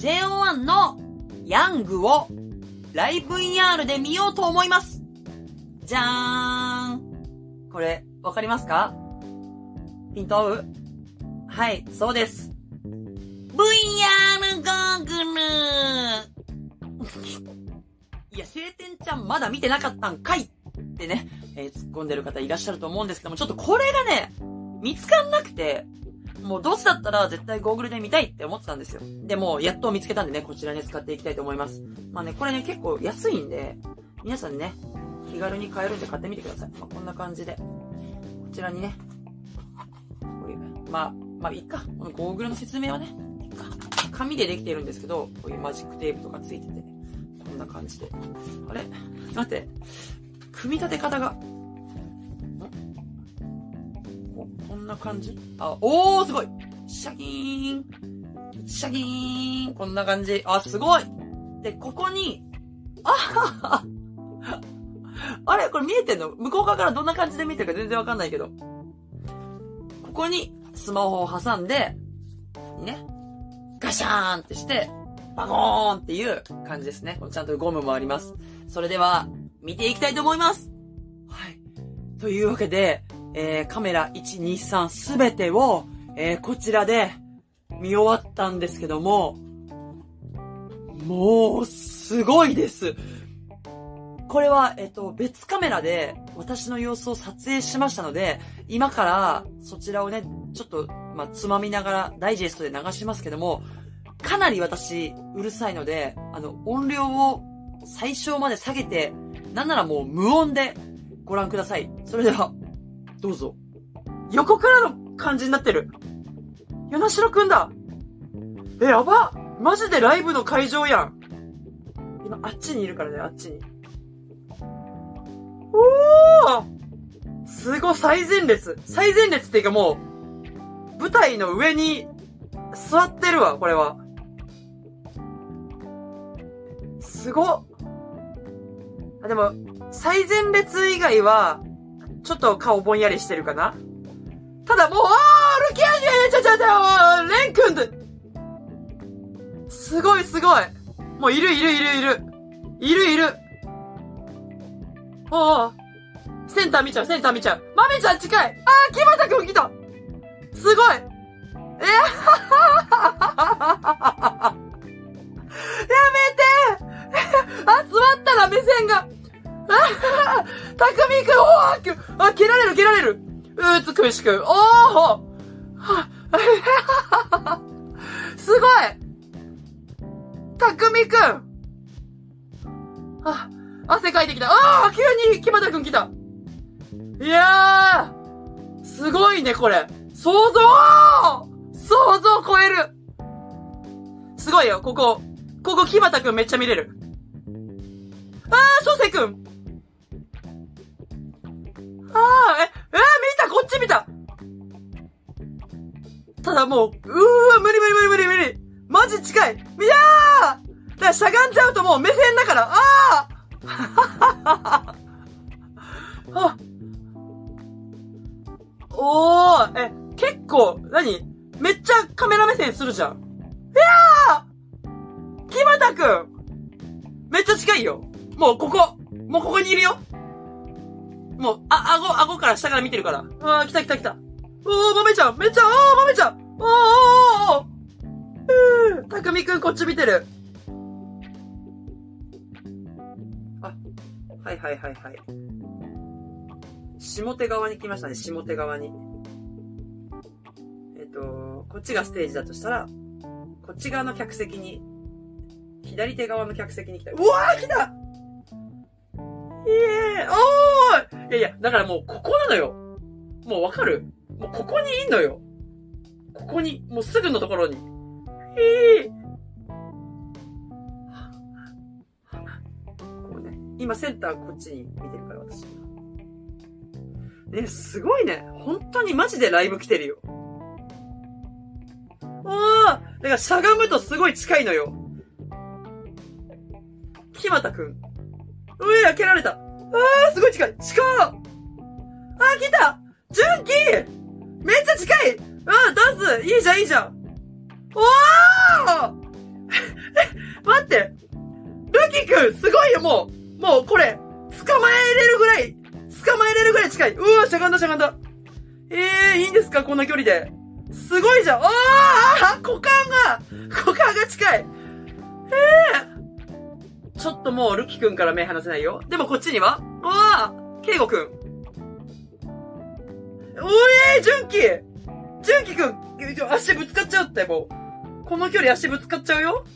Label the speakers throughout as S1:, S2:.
S1: JO1 のヤングをライブ VR で見ようと思います。じゃーん。これ、わかりますか？ピント合う？はい、そうです。VR ゴーグル いや、晴天ちゃんまだ見てなかったんかいってね、えー突っ込んでる方いらっしゃると思うんですけども、ちょっとこれがね、見つかんなくて、もうどうせだったら絶対ゴーグルで見たいって思ってたんですよ。で、もやっと見つけたんでね、こちらね、使っていきたいと思います。まあね、これね、結構安いんで、皆さんね、気軽に買えるんで買ってみてください。まあ、こんな感じで。こちらにね、こういう、まあ、まあ、いいか。このゴーグルの説明はね、いいか。紙でできてるんですけど、こういうマジックテープとかついてて、こんな感じで。あれ？待って。組み立て方が、ここんな感じ？あ、おーすごいシャキーンシャキーンこんな感じ。あ、すごいで、ここに、あははあれ？これ見えてんの？向こう側からどんな感じで見てるか全然わかんないけど。ここにスマホを挟んで、ね、ガシャーンってして、バコーンっていう感じですね。ちゃんとゴムもあります。それでは、見ていきたいと思いますはい。というわけで、えー、カメラ1、2、3すべてを、えー、こちらで見終わったんですけども、もう、すごいです。これは、えっと、別カメラで私の様子を撮影しましたので、今からそちらをね、ちょっと、まあ、つまみながらダイジェストで流しますけども、かなり私、うるさいので、あの、音量を最小まで下げて、なんならもう無音でご覧ください。それでは、どうぞ。横からの感じになってる。与那城くんだ。え、やばマジでライブの会場やん。今、あっちにいるからね、あっちに。おーすごい、最前列。最前列っていうかもう、舞台の上に座ってるわ、これは。すごっ。あ、でも、最前列以外は、ちょっと顔ぼんやりしてるかな？ただもう、あー、ルキアニアちゃちゃちゃ、レン君で、すごいすごい。もういるいるいるいる。いるいる。おおセンター見ちゃう、センター見ちゃう。マメちゃん近いあー、木俣くん来たすごいえやめてあ、座ったら目線があたくみくん、おーあ、蹴られる蹴られる美しく、おーはは すごいたくみくんあ、汗かいてきた。ああ急に木俣くん来たいやーすごいね、これ。想像想像超えるすごいよ、ここ。ここ、木俣くんめっちゃ見れる。あー、小生くんあー、え、えー、見たこっち見た。ただもう、うーわ、無理無理無理無理無理。マジ近い。いやー。だしゃがんじゃうともう目線だから、あー。あ。おー、え、結構、何？めっちゃカメラ目線するじゃん。いやー。木俣くん。めっちゃ近いよ。もうここ、もうここにいるよ。もう、あ、顎、顎から下から見てるから。あー、来た来た来た。おー、豆ちゃんめっちゃ、おー、豆ちゃんおー、おー、おー、ふー、たくみくんこっち見てる。あ、はいはいはいはい。下手側に来ましたね、下手側に。えっと、こっちがステージだとしたら、こっち側の客席に、左手側の客席に来た。うわー来たイエーイおーいやいや、だからもうここなのよ。もうわかる？もうここにいんのよ。ここに、もうすぐのところに。えーこうね。今センターこっちに見てるから私。ね、すごいね。本当にマジでライブ来てるよ。おーだからしゃがむとすごい近いのよ。木俣くん。うえ、開けられた。あー、すごい近い。近あー、来た。純喜！めっちゃ近い。うん、ダンス。いいじゃん、いいじゃん。おー！待って。ルキ君すごいよ、もう。もうこれ捕まえれるぐらい捕まえれるぐらい近い。うわしゃがんだしゃがんだ。ええー、いいんですかこんな距離で。すごいじゃん。ああ股間が股間が近い。ええー、ちょっともうルキ君から目離せないよ。でもこっちには？わあケイゴ君おえー、純喜純喜くん、足ぶつかっちゃうって、もう。この距離足ぶつかっちゃうよ？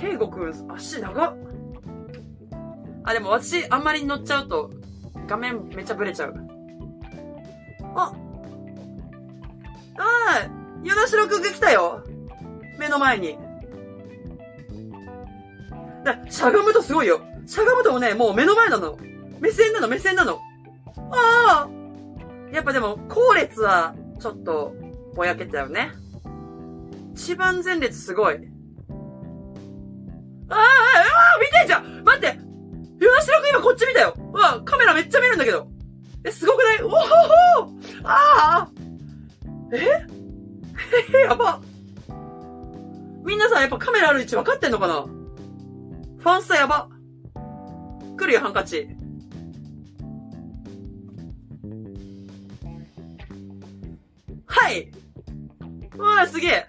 S1: ケイゴくん、足長っ。あ、でも私、あんまり乗っちゃうと、画面めっちゃブレちゃう。ああー、ユナシロくんが来たよ目の前に。だ、しゃがむとすごいよ。しゃがむともね、もう目の前なの。目線なの、目線なの。ああやっぱでも、後列は、ちょっと、ぼやけたよね。一番前列すごい。ああ、ああ、見てんじゃん待って岩城くん今こっち見たようわ、カメラめっちゃ見るんだけど。え、すごくない？おほほああええ、やば。みんなさ、やっぱカメラある位置分かってんのかな？ファンスタやば。来るよ、ハンカチ。はいうわあ、すげえ。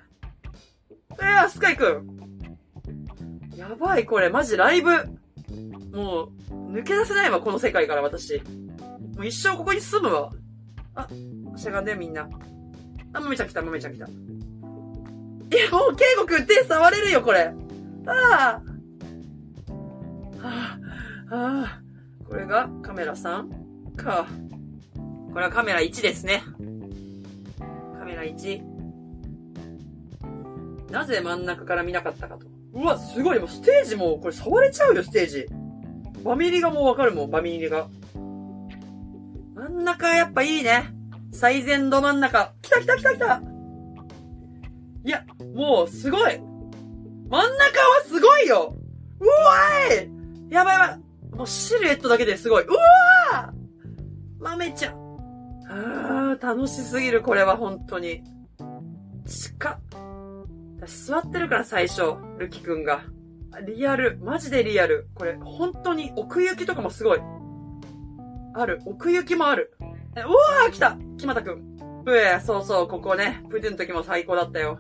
S1: えー、スカイくん。やばい、これ、マジライブ。もう、抜け出せないわ、この世界から私。もう一生ここに住むわ。あ、しゃがんでみんな。あ、もめちゃん来た、もめちゃん来た。いや、もう、ケイゴくん手触れるよ、これ。ああ。あ、あ。これがカメラ3か。これはカメラ1ですね。カメラ1。なぜ真ん中から見なかったかと。うわ、すごい。もうステージも、これ触れちゃうよ、ステージ。バミリがもうわかるもん、バミリが。真ん中やっぱいいね。最前ど真ん中。来た来た来た来たいや、もう、すごい真ん中はすごいようわーいやばいやばいもうシルエットだけですごい。うわー豆ちゃん。あー、楽しすぎる、これは、本当に。近っ。座ってるから、最初、ルキくんが。リアル。マジでリアル。これ、本当に奥行きとかもすごい。ある。奥行きもある。うわー来た木又くん。うえ、そうそう、ここね。プデュの時も最高だったよ。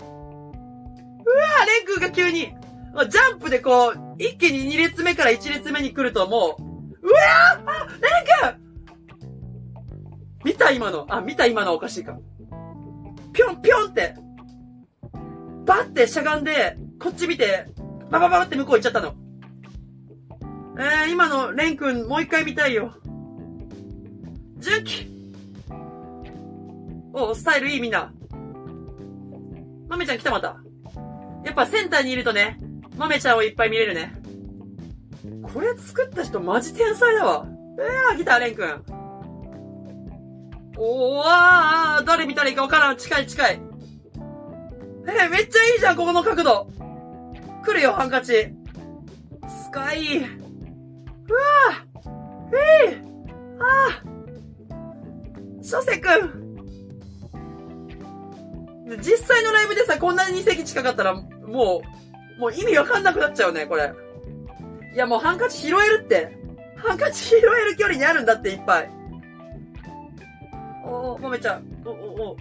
S1: うわーレン君が急に、まあジャンプでこう、一気に2列目から1列目に来るともう、うわーあレン君見た今の。あ、見た今のおかしいか。ぴょんぴょんって、バってしゃがんで、こっち見て、バババって向こう行っちゃったの。えー、今のレン君もう一回見たいよ。純喜お、スタイルいいみんな。まめちゃん来たまた。やっぱセンターにいるとね、まめちゃんをいっぱい見れるね。これ作った人マジ天才だわ。えー、来た、レン君。おー、あー、誰見たらいいかわからん。近い近い。えー、めっちゃいいじゃん、ここの角度。来るよ、ハンカチ。スカイ。うわぁえー、ああ諸瀬くん。実際のライブでさ、こんなに2席近かったら、もう、もう意味わかんなくなっちゃうね、これ。いや、もうハンカチ拾えるって。ハンカチ拾える距離にあるんだって、いっぱい。おー、もめちゃん。お、お、お。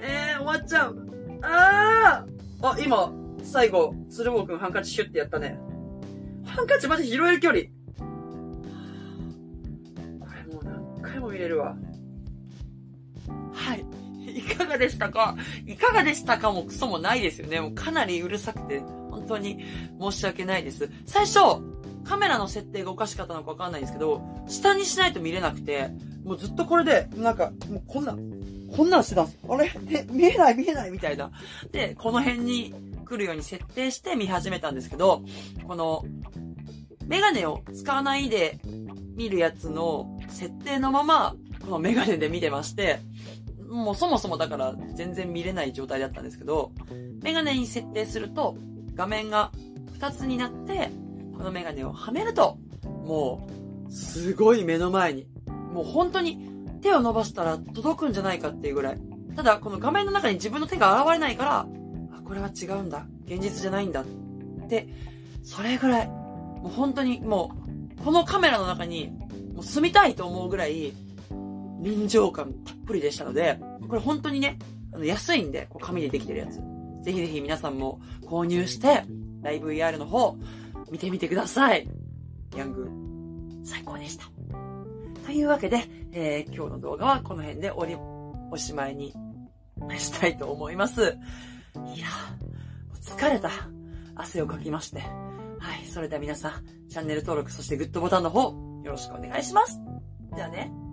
S1: えー、終わっちゃう。あーあ、今、最後、鶴房くんハンカチシュッてやったね。ハンカチマジ拾える距離。これもう何回も見れるわ。い。かがでしたか？いかがでしたかもクソもないですよね。もうかなりうるさくて、本当に申し訳ないです。最初、カメラの設定がおかしかったのかわかんないんですけど、下にしないと見れなくて、もうずっとこれで、なんか、もうこんな、こんなんしてたんです。あれ、見えない見えないみたいな。で、この辺に来るように設定して見始めたんですけど、この、メガネを使わないで見るやつの設定のまま、このメガネで見てまして、もうそもそもだから全然見れない状態だったんですけど、メガネに設定すると画面が2つになって、このメガネをはめると、もう、すごい目の前に、もう本当に手を伸ばしたら届くんじゃないかっていうぐらい。ただ、この画面の中に自分の手が現れないから、あこれは違うんだ。現実じゃないんだ。って、それぐらい、もう本当にもう、このカメラの中に、もう住みたいと思うぐらい、臨場感たっぷりでしたので、これ本当にね、あの安いんで、こう紙でできてるやつ。ぜひぜひ皆さんも購入して、ライブ VR の方、見てみてください。ヤング、最高でした。というわけで、えー今日の動画はこの辺でおり、おしまいにしたいと思います。いやー、疲れた。汗をかきまして。はい、それでは皆さん、チャンネル登録、そしてグッドボタンの方、よろしくお願いします。ではね。